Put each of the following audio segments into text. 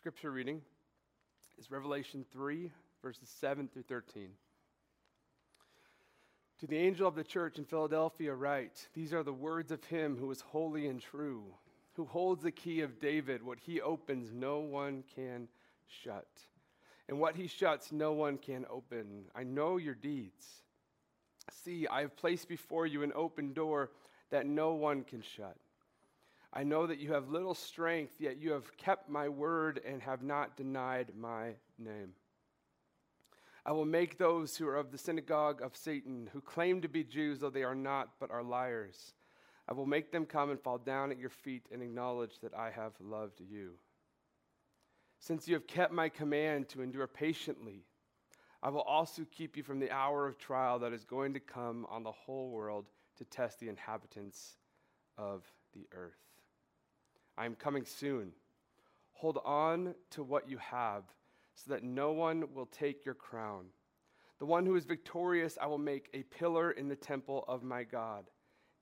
scripture reading is Revelation 3, verses 7 through 13. To the angel of the church in Philadelphia, write These are the words of him who is holy and true, who holds the key of David. What he opens, no one can shut. And what he shuts, no one can open. I know your deeds. See, I have placed before you an open door that no one can shut. I know that you have little strength, yet you have kept my word and have not denied my name. I will make those who are of the synagogue of Satan, who claim to be Jews, though they are not, but are liars. I will make them come and fall down at your feet and acknowledge that I have loved you. Since you have kept my command to endure patiently, I will also keep you from the hour of trial that is going to come on the whole world to test the inhabitants of the earth. I am coming soon. Hold on to what you have, so that no one will take your crown. The one who is victorious, I will make a pillar in the temple of my God.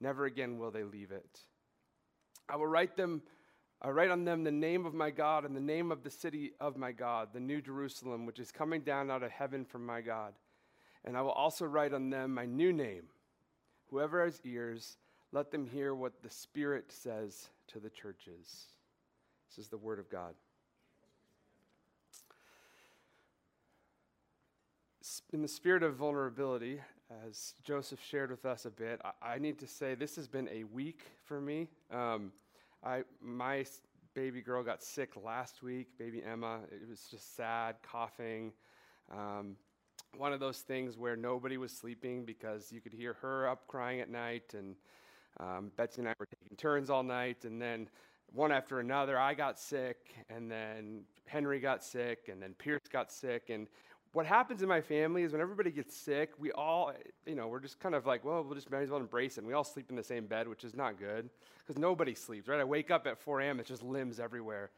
Never again will they leave it. I will write them. I write on them the name of my God and the name of the city of my God, the new Jerusalem, which is coming down out of heaven from my God. And I will also write on them my new name. Whoever has ears, let them hear what the Spirit says to the churches. This is the Word of God. In the spirit of vulnerability, as Joseph shared with us a bit, I, I need to say this has been a week for me. Um, I, my baby girl got sick last week, baby Emma. It was just sad, coughing. Um, one of those things where nobody was sleeping because you could hear her up crying at night and um, Betsy and I were taking turns all night, and then one after another, I got sick, and then Henry got sick, and then Pierce got sick. And what happens in my family is when everybody gets sick, we all, you know, we're just kind of like, well, we'll just might as well embrace it. And we all sleep in the same bed, which is not good because nobody sleeps, right? I wake up at 4 a.m., it's just limbs everywhere.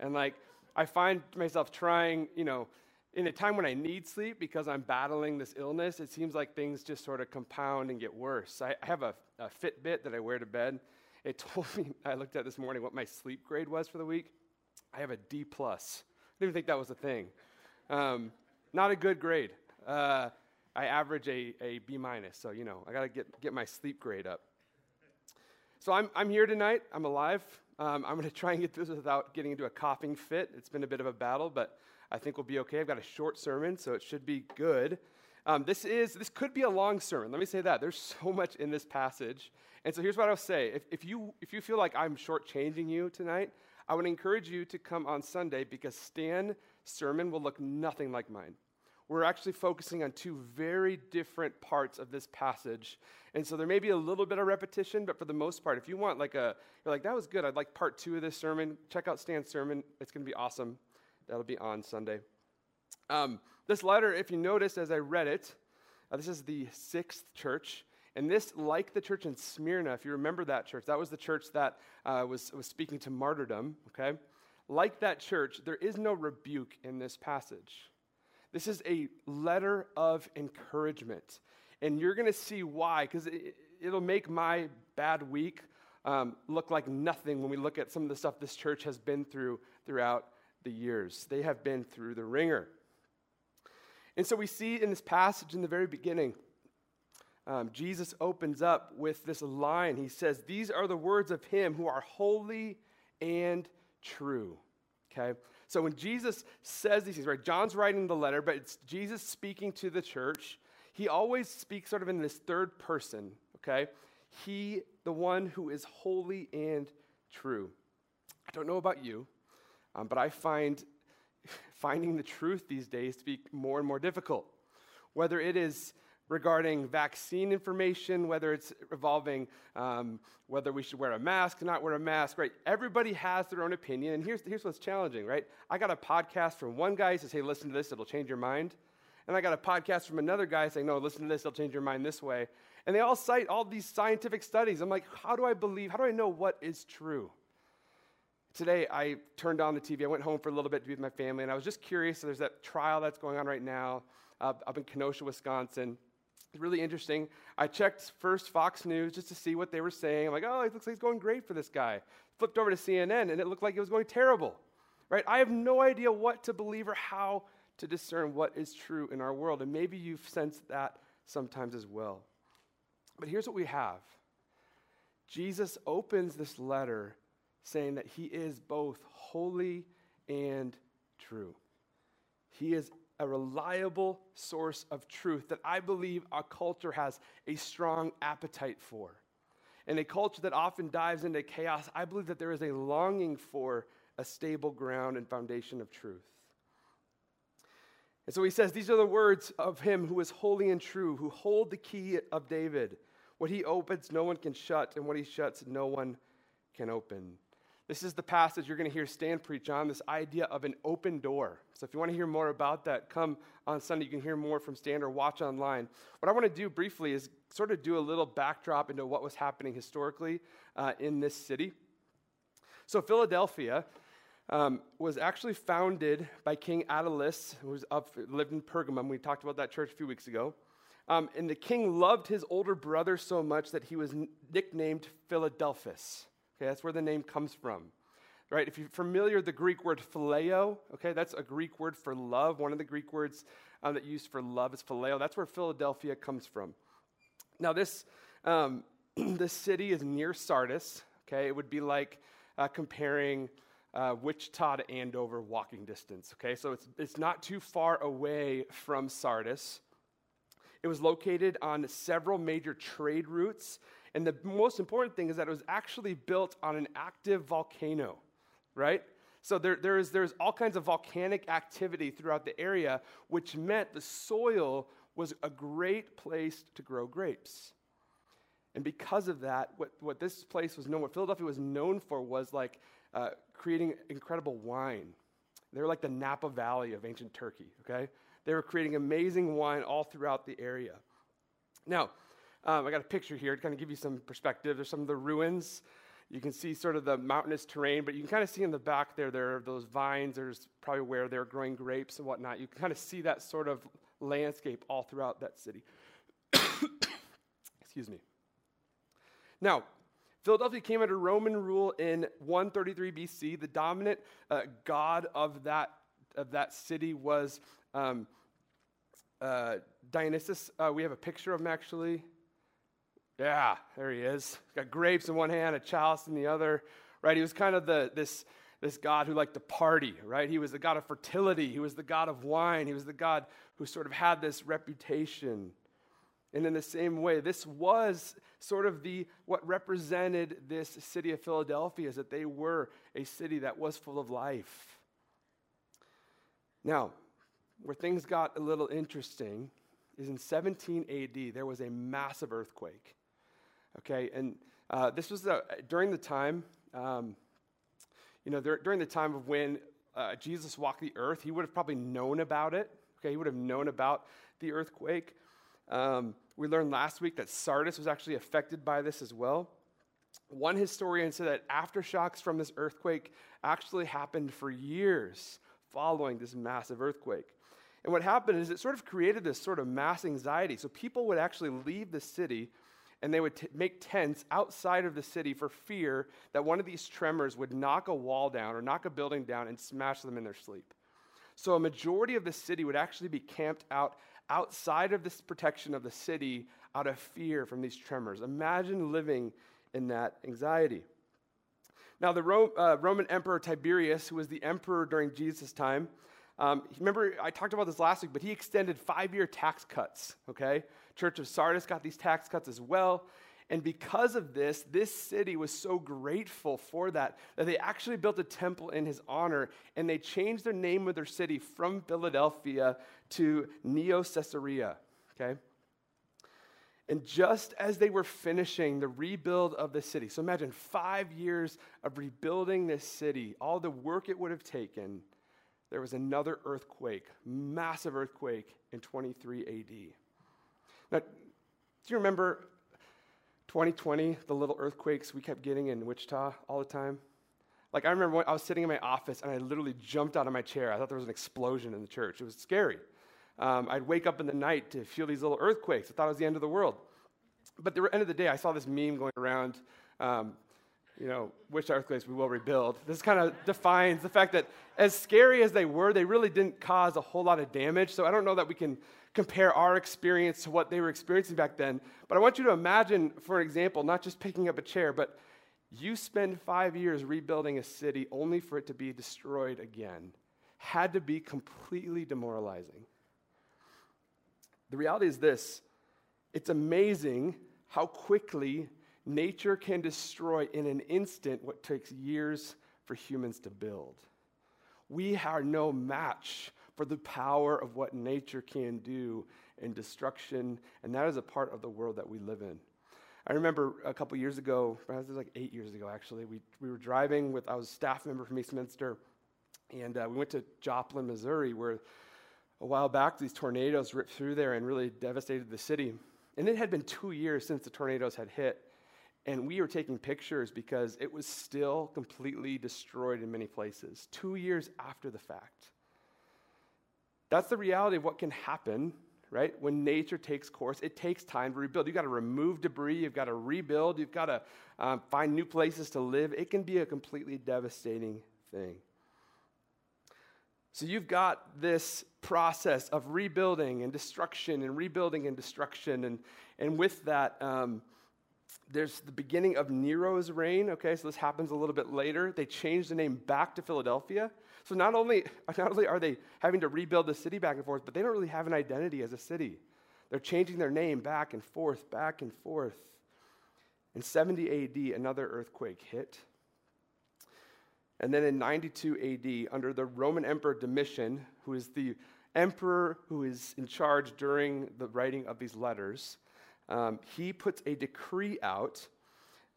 And like, I find myself trying, you know, in a time when I need sleep because I'm battling this illness, it seems like things just sort of compound and get worse. I, I have a, a, Fitbit that I wear to bed. It told me, I looked at this morning what my sleep grade was for the week. I have a D plus. I didn't even think that was a thing. Um, not a good grade. Uh, I average a, a B minus, so you know I got to get get my sleep grade up. So I'm I'm here tonight. I'm alive. Um, I'm going to try and get through this without getting into a coughing fit. It's been a bit of a battle, but I think we'll be okay. I've got a short sermon, so it should be good. Um, this is this could be a long sermon. Let me say that there's so much in this passage, and so here's what I'll say: if, if you if you feel like I'm shortchanging you tonight, I would encourage you to come on Sunday because Stan's sermon will look nothing like mine. We're actually focusing on two very different parts of this passage, and so there may be a little bit of repetition, but for the most part, if you want like a you're like that was good, I'd like part two of this sermon. Check out Stan's sermon; it's going to be awesome. That'll be on Sunday. Um, this letter, if you notice as I read it, uh, this is the sixth church. And this, like the church in Smyrna, if you remember that church, that was the church that uh, was, was speaking to martyrdom, okay? Like that church, there is no rebuke in this passage. This is a letter of encouragement. And you're going to see why, because it, will make my bad week um, look like nothing when we look at some of the stuff this church has been through throughout the years. They have been through the wringer. And so we see in this passage in the very beginning, um, Jesus opens up with this line. He says, These are the words of Him who are holy and true. Okay? So when Jesus says these things, right, John's writing the letter, but it's Jesus speaking to the church. He always speaks sort of in this third person, okay? He, the one who is holy and true. I don't know about you, um, but I find finding the truth these days to be more and more difficult. Whether it is regarding vaccine information, whether it's involving um, whether we should wear a mask, not wear a mask, right? Everybody has their own opinion. And here's, here's what's challenging, right? I got a podcast from one guy who says, hey, listen to this, it'll change your mind. And I got a podcast from another guy saying, no, listen to this, it'll change your mind this way. And they all cite all these scientific studies. I'm like, how do I believe, how do I know what is true? Today, I turned on the TV. I went home for a little bit to be with my family, and I was just curious. So there's that trial that's going on right now uh, up in Kenosha, Wisconsin. It's really interesting. I checked first Fox News just to see what they were saying. I'm like, oh, it looks like it's going great for this guy. Flipped over to CNN, and it looked like it was going terrible. right? I have no idea what to believe or how to discern what is true in our world. And maybe you've sensed that sometimes as well. But here's what we have Jesus opens this letter saying that he is both holy and true. He is a reliable source of truth that I believe our culture has a strong appetite for. In a culture that often dives into chaos, I believe that there is a longing for a stable ground and foundation of truth. And so he says, These are the words of him who is holy and true, who hold the key of David. What he opens, no one can shut, and what he shuts, no one can open. This is the passage you're going to hear Stan preach on this idea of an open door. So, if you want to hear more about that, come on Sunday. You can hear more from Stan or watch online. What I want to do briefly is sort of do a little backdrop into what was happening historically uh, in this city. So, Philadelphia um, was actually founded by King Attalus, who was up, lived in Pergamum. We talked about that church a few weeks ago. Um, and the king loved his older brother so much that he was nicknamed Philadelphus. Okay, that's where the name comes from. Right? If you're familiar, with the Greek word phileo, okay, that's a Greek word for love. One of the Greek words um, that used for love is phileo. That's where Philadelphia comes from. Now, this, um, this city is near Sardis. Okay, it would be like uh, comparing uh, Wichita to Andover walking distance. Okay, so it's, it's not too far away from Sardis. It was located on several major trade routes and the most important thing is that it was actually built on an active volcano, right? So there, there is, there's all kinds of volcanic activity throughout the area, which meant the soil was a great place to grow grapes. And because of that, what, what this place was known, what Philadelphia was known for was like uh, creating incredible wine. They were like the Napa Valley of ancient Turkey, okay? They were creating amazing wine all throughout the area. Now, um, I got a picture here to kind of give you some perspective. There's some of the ruins. You can see sort of the mountainous terrain, but you can kind of see in the back there, there are those vines. There's probably where they're growing grapes and whatnot. You can kind of see that sort of landscape all throughout that city. Excuse me. Now, Philadelphia came under Roman rule in 133 BC. The dominant uh, god of that, of that city was um, uh, Dionysus. Uh, we have a picture of him actually. Yeah, there he is. He's got grapes in one hand, a chalice in the other. Right? He was kind of the this this God who liked to party, right? He was the God of fertility. He was the God of wine. He was the God who sort of had this reputation. And in the same way, this was sort of the what represented this city of Philadelphia is that they were a city that was full of life. Now, where things got a little interesting is in 17 AD, there was a massive earthquake. Okay, and uh, this was the, during the time, um, you know, there, during the time of when uh, Jesus walked the earth, he would have probably known about it. Okay, he would have known about the earthquake. Um, we learned last week that Sardis was actually affected by this as well. One historian said that aftershocks from this earthquake actually happened for years following this massive earthquake. And what happened is it sort of created this sort of mass anxiety. So people would actually leave the city and they would t- make tents outside of the city for fear that one of these tremors would knock a wall down or knock a building down and smash them in their sleep. So a majority of the city would actually be camped out outside of this protection of the city out of fear from these tremors. Imagine living in that anxiety. Now, the Ro- uh, Roman Emperor Tiberius, who was the emperor during Jesus' time, um, remember, I talked about this last week, but he extended five year tax cuts, okay? Church of Sardis got these tax cuts as well. And because of this, this city was so grateful for that that they actually built a temple in his honor and they changed their name of their city from Philadelphia to Neo Caesarea, okay? And just as they were finishing the rebuild of the city, so imagine five years of rebuilding this city, all the work it would have taken there was another earthquake, massive earthquake in 23 AD. Now, do you remember 2020, the little earthquakes we kept getting in Wichita all the time? Like, I remember when I was sitting in my office and I literally jumped out of my chair. I thought there was an explosion in the church. It was scary. Um, I'd wake up in the night to feel these little earthquakes. I thought it was the end of the world. But at the end of the day, I saw this meme going around. Um, you know, which earthquakes we will rebuild. This kind of defines the fact that as scary as they were, they really didn't cause a whole lot of damage. So I don't know that we can compare our experience to what they were experiencing back then. But I want you to imagine, for example, not just picking up a chair, but you spend five years rebuilding a city only for it to be destroyed again. Had to be completely demoralizing. The reality is this it's amazing how quickly nature can destroy in an instant what takes years for humans to build. We are no match for the power of what nature can do in destruction, and that is a part of the world that we live in. I remember a couple years ago, it was like eight years ago actually, we, we were driving with, I was a staff member from Eastminster, and uh, we went to Joplin, Missouri, where a while back these tornadoes ripped through there and really devastated the city. And it had been two years since the tornadoes had hit. And we were taking pictures because it was still completely destroyed in many places, two years after the fact. That's the reality of what can happen, right? When nature takes course, it takes time to rebuild. You've got to remove debris, you've got to rebuild, you've got to um, find new places to live. It can be a completely devastating thing. So you've got this process of rebuilding and destruction and rebuilding and destruction. And, and with that, um, there's the beginning of Nero's reign. Okay, so this happens a little bit later. They change the name back to Philadelphia. So not only, not only are they having to rebuild the city back and forth, but they don't really have an identity as a city. They're changing their name back and forth, back and forth. In 70 AD, another earthquake hit. And then in 92 AD, under the Roman Emperor Domitian, who is the emperor who is in charge during the writing of these letters, um, he puts a decree out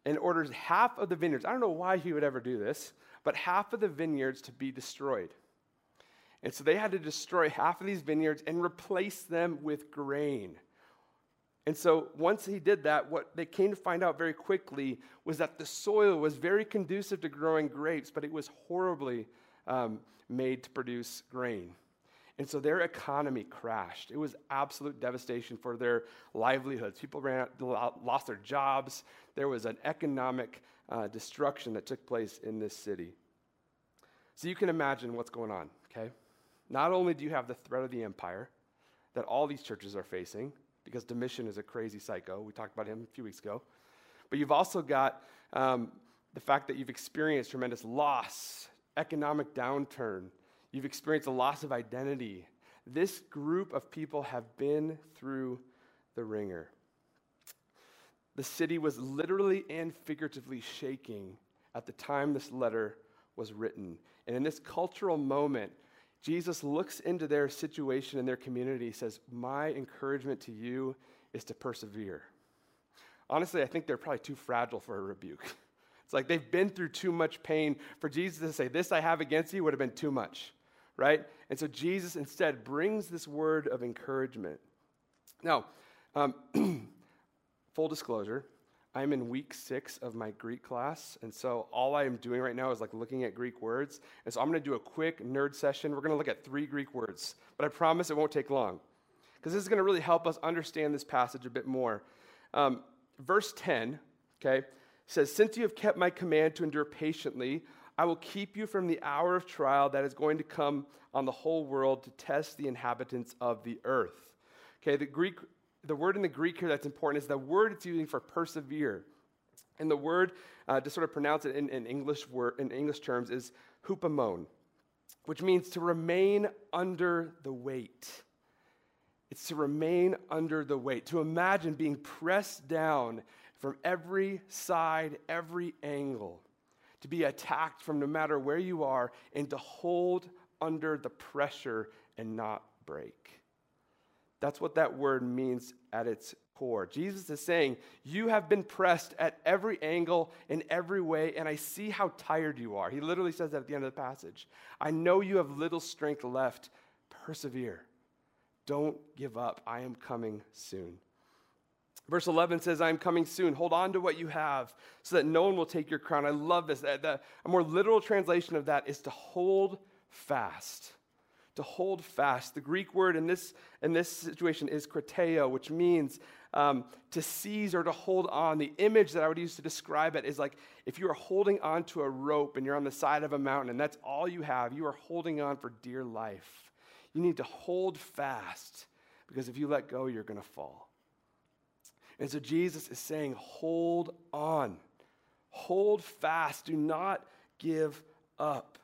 and orders half of the vineyards. I don't know why he would ever do this, but half of the vineyards to be destroyed. And so they had to destroy half of these vineyards and replace them with grain. And so once he did that, what they came to find out very quickly was that the soil was very conducive to growing grapes, but it was horribly um, made to produce grain. And so their economy crashed. It was absolute devastation for their livelihoods. People ran lost their jobs. There was an economic uh, destruction that took place in this city. So you can imagine what's going on, okay? Not only do you have the threat of the empire that all these churches are facing, because Domitian is a crazy psycho. We talked about him a few weeks ago. But you've also got um, the fact that you've experienced tremendous loss, economic downturn, You've experienced a loss of identity. This group of people have been through the wringer. The city was literally and figuratively shaking at the time this letter was written. And in this cultural moment, Jesus looks into their situation and their community, says, My encouragement to you is to persevere. Honestly, I think they're probably too fragile for a rebuke. It's like they've been through too much pain. For Jesus to say, This I have against you would have been too much right? And so Jesus instead brings this word of encouragement. Now, um, full disclosure, I'm in week six of my Greek class, and so all I am doing right now is like looking at Greek words. And so I'm going to do a quick nerd session. We're going to look at three Greek words, but I promise it won't take long because this is going to really help us understand this passage a bit more. Um, verse 10, okay, says, Since you have kept my command to endure patiently, I will keep you from the hour of trial that is going to come on the whole world to test the inhabitants of the earth. Okay, the Greek, the word in the Greek here that's important is the word it's using for persevere. And the word, uh, to sort of pronounce it in, in, English word, in English terms, is hupomone, which means to remain under the weight. It's to remain under the weight, to imagine being pressed down from every side, every angle to be attacked from no matter where you are, and to hold under the pressure and not break. That's what that word means at its core. Jesus is saying, You have been pressed at every angle, in every way, and I see how tired you are. He literally says that at the end of the passage. I know you have little strength left. Persevere. Don't give up. I am coming soon. Verse 11 says, I'm coming soon. Hold on to what you have so that no one will take your crown. I love this. a more literal translation of that is to hold fast. To hold fast. The Greek word in this, in this situation is krateo, which means um, to seize or to hold on. The image that I would use to describe it is like if you are holding on to a rope and you're on the side of a mountain and that's all you have, you are holding on for dear life. You need to hold fast because if you let go, you're going to fall. And so Jesus is saying, hold on, hold fast, do not give up.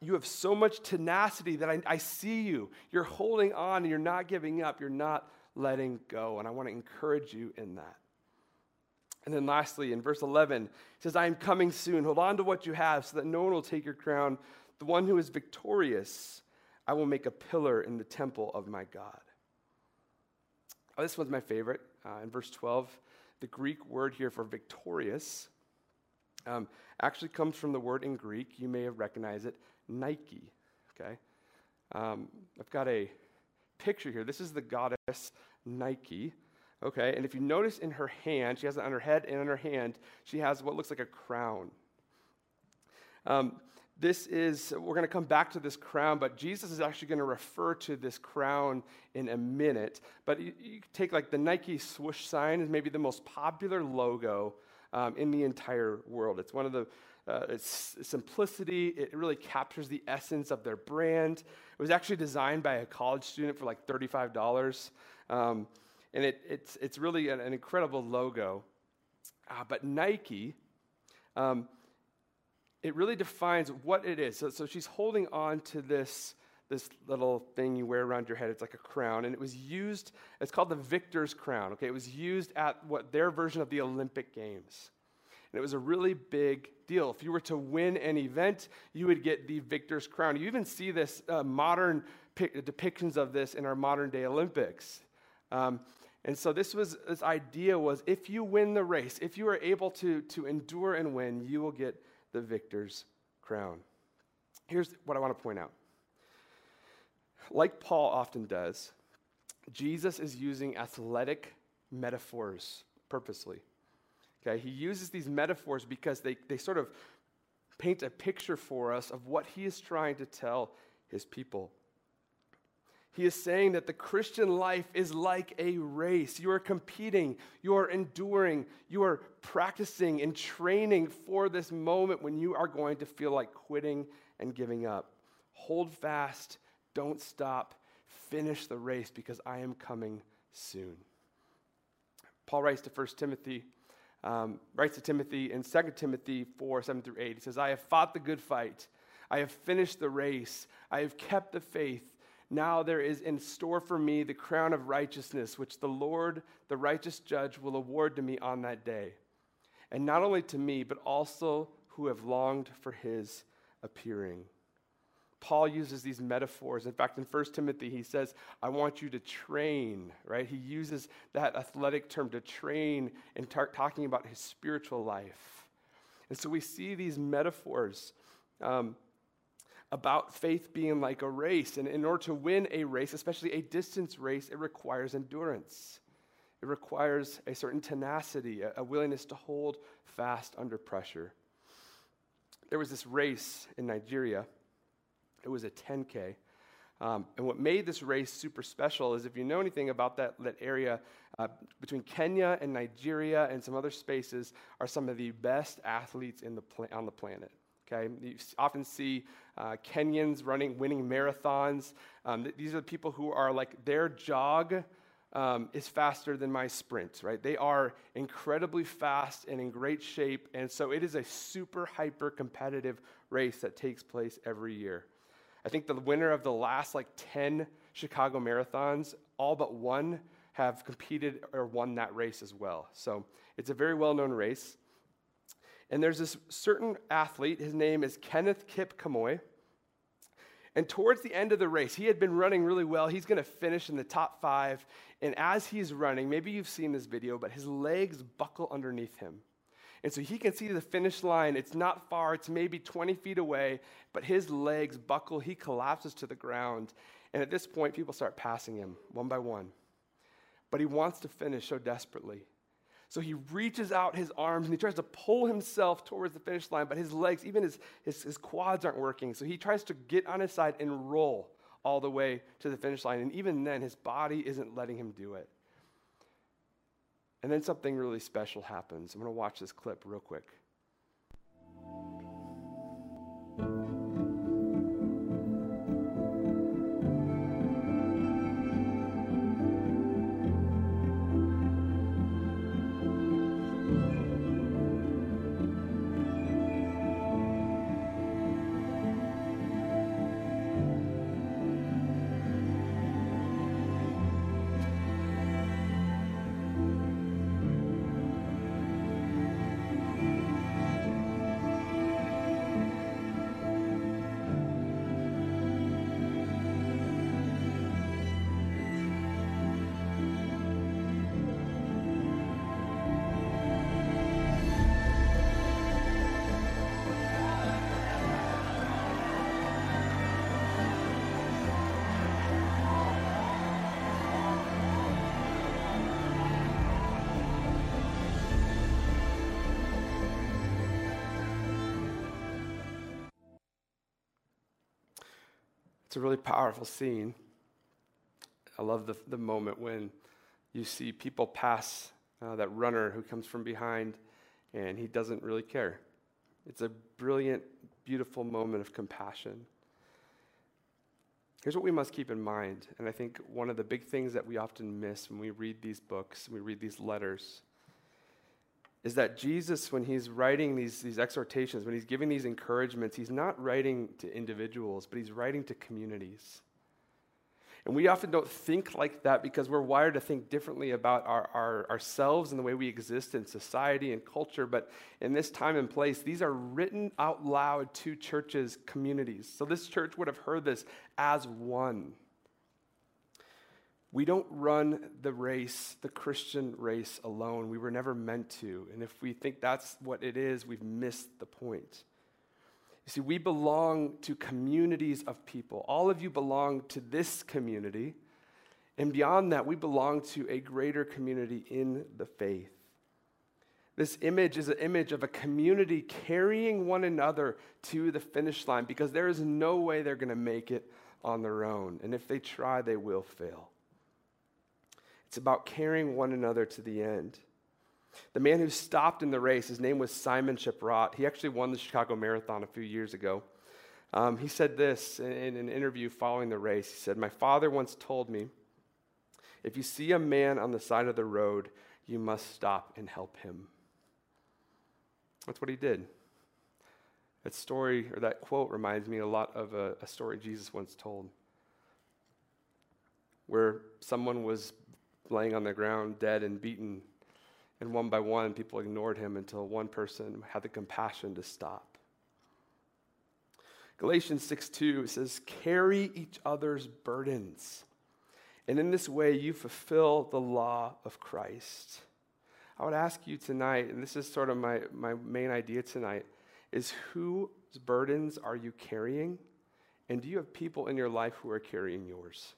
You have so much tenacity that I, I see you. You're holding on and you're not giving up. You're not letting go. And I want to encourage you in that. And then lastly, in verse 11, it says, I am coming soon. Hold on to what you have so that no one will take your crown. The one who is victorious, I will make a pillar in the temple of my God. Oh, this one's my favorite. Uh, in verse 12, the Greek word here for victorious um, actually comes from the word in Greek. You may have recognized it, Nike. Okay? Um, I've got a picture here. This is the goddess Nike. Okay, and if you notice in her hand, she has it on her head and on her hand, she has what looks like a crown. Um, this is, we're going to come back to this crown, but Jesus is actually going to refer to this crown in a minute. But you, you take like the Nike swoosh sign is maybe the most popular logo um, in the entire world. It's one of the, uh, its simplicity, it really captures the essence of their brand. It was actually designed by a college student for like $35. Um, and it, it's, it's really an, an incredible logo. Uh, but Nike, um, it really defines what it is. So, so she's holding on to this, this little thing you wear around your head. It's like a crown. And it was used, it's called the victor's crown. Okay, it was used at what their version of the Olympic Games. And it was a really big deal. If you were to win an event, you would get the victor's crown. You even see this uh, modern pic- depictions of this in our modern day Olympics. Um, and so this was this idea was if you win the race, if you are able to, to endure and win, you will get the victor's crown. Here's what I want to point out. Like Paul often does, Jesus is using athletic metaphors purposely. Okay, he uses these metaphors because they, they sort of paint a picture for us of what he is trying to tell his people. He is saying that the Christian life is like a race. You are competing, you are enduring, you are practicing and training for this moment when you are going to feel like quitting and giving up. Hold fast, don't stop, finish the race because I am coming soon. Paul writes to 1 Timothy, um, writes to Timothy in 2 Timothy 4 7 through 8. He says, I have fought the good fight, I have finished the race, I have kept the faith. Now there is in store for me the crown of righteousness, which the Lord, the righteous judge, will award to me on that day. And not only to me, but also who have longed for his appearing. Paul uses these metaphors. In fact, in 1 Timothy, he says, I want you to train, right? He uses that athletic term to train in tar- talking about his spiritual life. And so we see these metaphors. Um, about faith being like a race. And in order to win a race, especially a distance race, it requires endurance. It requires a certain tenacity, a, a willingness to hold fast under pressure. There was this race in Nigeria, it was a 10K. Um, and what made this race super special is if you know anything about that, that area uh, between Kenya and Nigeria and some other spaces are some of the best athletes in the on the planet. Okay, you often see uh, Kenyans running, winning marathons. Um, th- these are the people who are like their jog um, is faster than my sprint, right? They are incredibly fast and in great shape, and so it is a super hyper competitive race that takes place every year. I think the winner of the last like 10 Chicago marathons, all but one have competed or won that race as well. So it's a very well known race. And there's this certain athlete, his name is Kenneth Kipkemoi. And towards the end of the race, he had been running really well. He's going to finish in the top five. And as he's running, maybe you've seen this video, but his legs buckle underneath him. And so he can see the finish line. It's not far, it's maybe 20 feet away, but his legs buckle. He collapses to the ground. And at this point, people start passing him one by one. But he wants to finish so desperately. So he reaches out his arms and he tries to pull himself towards the finish line, but his legs, even his, his, his, quads aren't working. So he tries to get on his side and roll all the way to the finish line. And even then, his body isn't letting him do it. And then something really special happens. I'm going to watch this clip real quick. It's a really powerful scene. I love the, the moment when you see people pass uh, that runner who comes from behind and he doesn't really care. It's a brilliant, beautiful moment of compassion. Here's what we must keep in mind, and I think one of the big things that we often miss when we read these books, we read these letters, is that Jesus, when he's writing these, these exhortations, when he's giving these encouragements, he's not writing to individuals, but he's writing to communities. And we often don't think like that because we're wired to think differently about our, our, ourselves and the way we exist in society and culture. But in this time and place, these are written out loud to churches, communities. So this church would have heard this as one. We don't run the race, the Christian race, alone. We were never meant to. And if we think that's what it is, we've missed the point. You see, we belong to communities of people. All of you belong to this community. And beyond that, we belong to a greater community in the faith. This image is an image of a community carrying one another to the finish line because there is no way they're going to make it on their own. And if they try, they will fail. It's about carrying one another to the end. The man who stopped in the race, his name was Simon Cheprot. He actually won the Chicago Marathon a few years ago. Um, he said this in, in an interview following the race. He said, My father once told me, if you see a man on the side of the road, you must stop and help him. That's what he did. That story or that quote reminds me a lot of a, a story Jesus once told where someone was laying on the ground, dead and beaten. And one by one, people ignored him until one person had the compassion to stop. Galatians 6 2 says, Carry each other's burdens. And in this way, you fulfill the law of Christ. I would ask you tonight, and this is sort of my, my main idea tonight, is whose burdens are you carrying? And do you have people in your life who are carrying yours?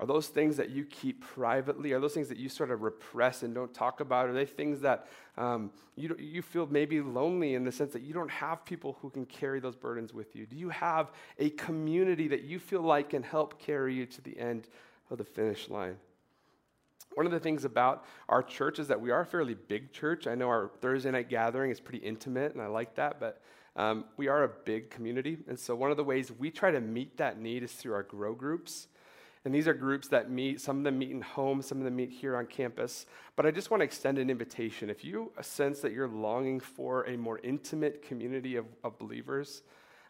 Are those things that you keep privately? Are those things that you sort of repress and don't talk about? Are they things that um, you, you feel maybe lonely in the sense that you don't have people who can carry those burdens with you? Do you have a community that you feel like can help carry you to the end of the finish line? One of the things about our church is that we are a fairly big church. I know our Thursday night gathering is pretty intimate, and I like that, but um, we are a big community. And so, one of the ways we try to meet that need is through our grow groups. And these are groups that meet, some of them meet in homes, some of them meet here on campus. But I just want to extend an invitation. If you sense that you're longing for a more intimate community of, of believers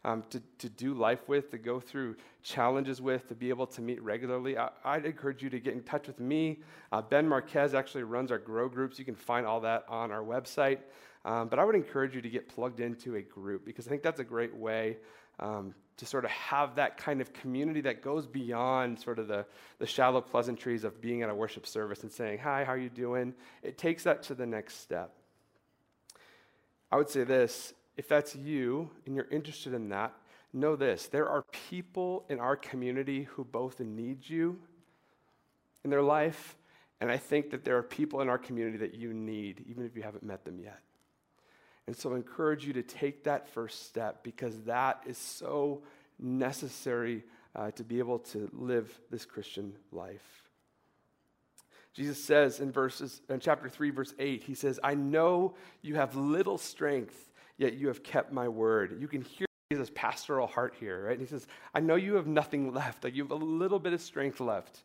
um, to, to do life with, to go through challenges with, to be able to meet regularly, I, would encourage you to get in touch with me. Uh, ben Marquez actually runs our grow groups. You can find all that on our website. Um, but I would encourage you to get plugged into a group because I think that's a great way um, to sort of have that kind of community that goes beyond sort of the, the shallow pleasantries of being at a worship service and saying, Hi, how are you doing? It takes that to the next step. I would say this if that's you and you're interested in that, know this there are people in our community who both need you in their life, and I think that there are people in our community that you need, even if you haven't met them yet. And so I encourage you to take that first step because that is so necessary uh, to be able to live this Christian life. Jesus says in verses in chapter 3 verse 8 he says I know you have little strength yet you have kept my word. You can hear Jesus pastoral heart here, right? And he says I know you have nothing left. Like you have a little bit of strength left.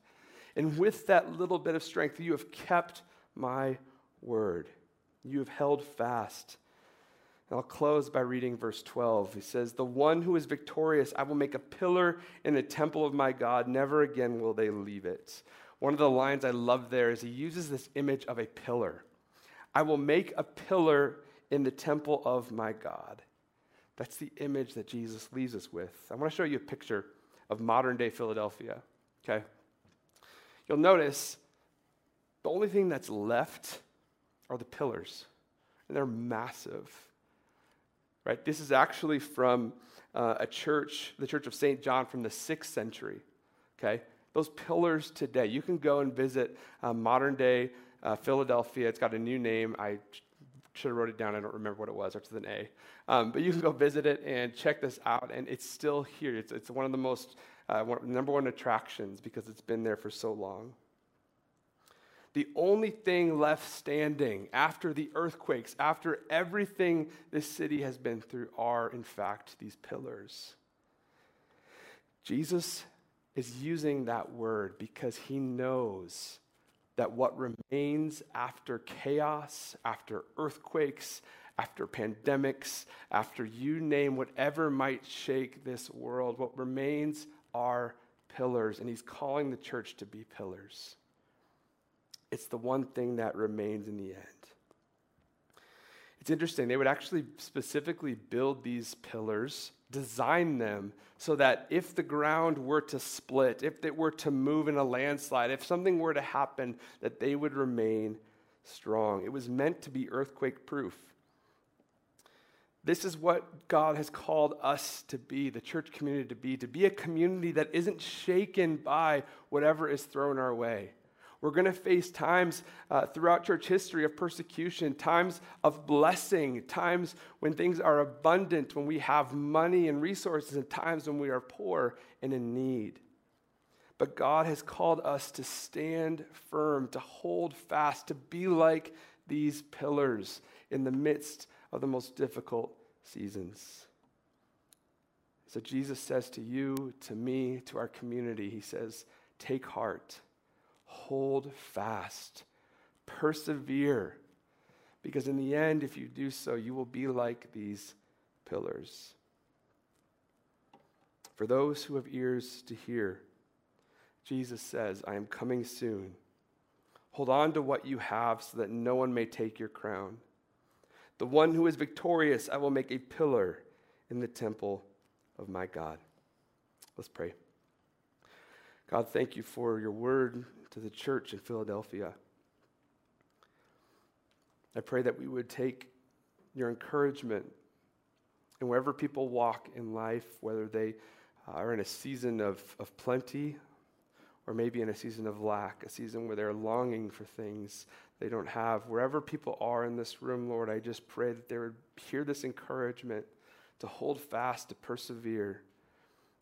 And with that little bit of strength you have kept my word. You have held fast. And I'll close by reading verse 12. He says, The one who is victorious, I will make a pillar in the temple of my God. Never again will they leave it. One of the lines I love there is he uses this image of a pillar. I will make a pillar in the temple of my God. That's the image that Jesus leaves us with. I want to show you a picture of modern day Philadelphia. Okay? You'll notice the only thing that's left are the pillars, and they're massive right? This is actually from uh, a church, the Church of St. John from the sixth century, okay? Those pillars today, you can go and visit uh, modern day uh, Philadelphia. It's got a new name. I should have wrote it down. I don't remember what it was. It's an A. Um, but you can go visit it and check this out, and it's still here. It's, it's one of the most, uh, one, number one attractions because it's been there for so long the only thing left standing after the earthquakes, after everything this city has been through, are in fact these pillars. Jesus is using that word because he knows that what remains after chaos, after earthquakes, after pandemics, after you name whatever might shake this world, what remains are pillars. And he's calling the church to be pillars. It's the one thing that remains in the end. It's interesting, they would actually specifically build these pillars, design them so that if the ground were to split, if it were to move in a landslide, if something were to happen, that they would remain strong. It was meant to be earthquake proof. This is what God has called us to be, the church community to be, to be a community that isn't shaken by whatever is thrown our way. We're going to face times uh, throughout church history of persecution, times of blessing, times when things are abundant, when we have money and resources, and times when we are poor and in need. But God has called us to stand firm, to hold fast, to be like these pillars in the midst of the most difficult seasons. So Jesus says to you, to me, to our community, He says, Take heart hold fast, persevere, because in the end, if you do so, you will be like these pillars. For those who have ears to hear, Jesus says, I am coming soon. Hold on to what you have so that no one may take your crown. The one who is victorious, I will make a pillar in the temple of my God. Let's pray. God, thank you for your word to the church in Philadelphia. I pray that we would take your encouragement and wherever people walk in life, whether they are in a season of, of plenty or maybe in a season of lack, a season where they're longing for things they don't have, wherever people are in this room, Lord, I just pray that they would hear this encouragement to hold fast, to persevere,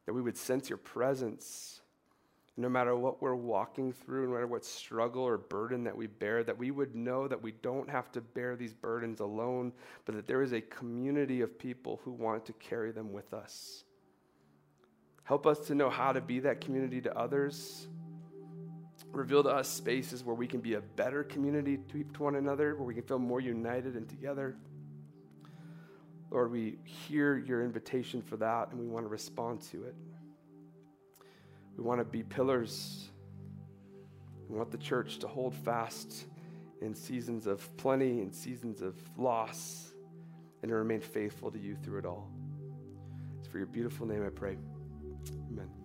that we would sense your presence no matter what we're walking through, no matter what struggle or burden that we bear, that we would know that we don't have to bear these burdens alone, but that there is a community of people who want to carry them with us. Help us to know how to be that community to others. Reveal to us spaces where we can be a better community to one another, where we can feel more united and together. Lord, we hear your invitation for that and we want to respond to it. We want to be pillars. We want the church to hold fast in seasons of plenty and seasons of loss and to remain faithful to you through it all. It's for your beautiful name I pray. Amen.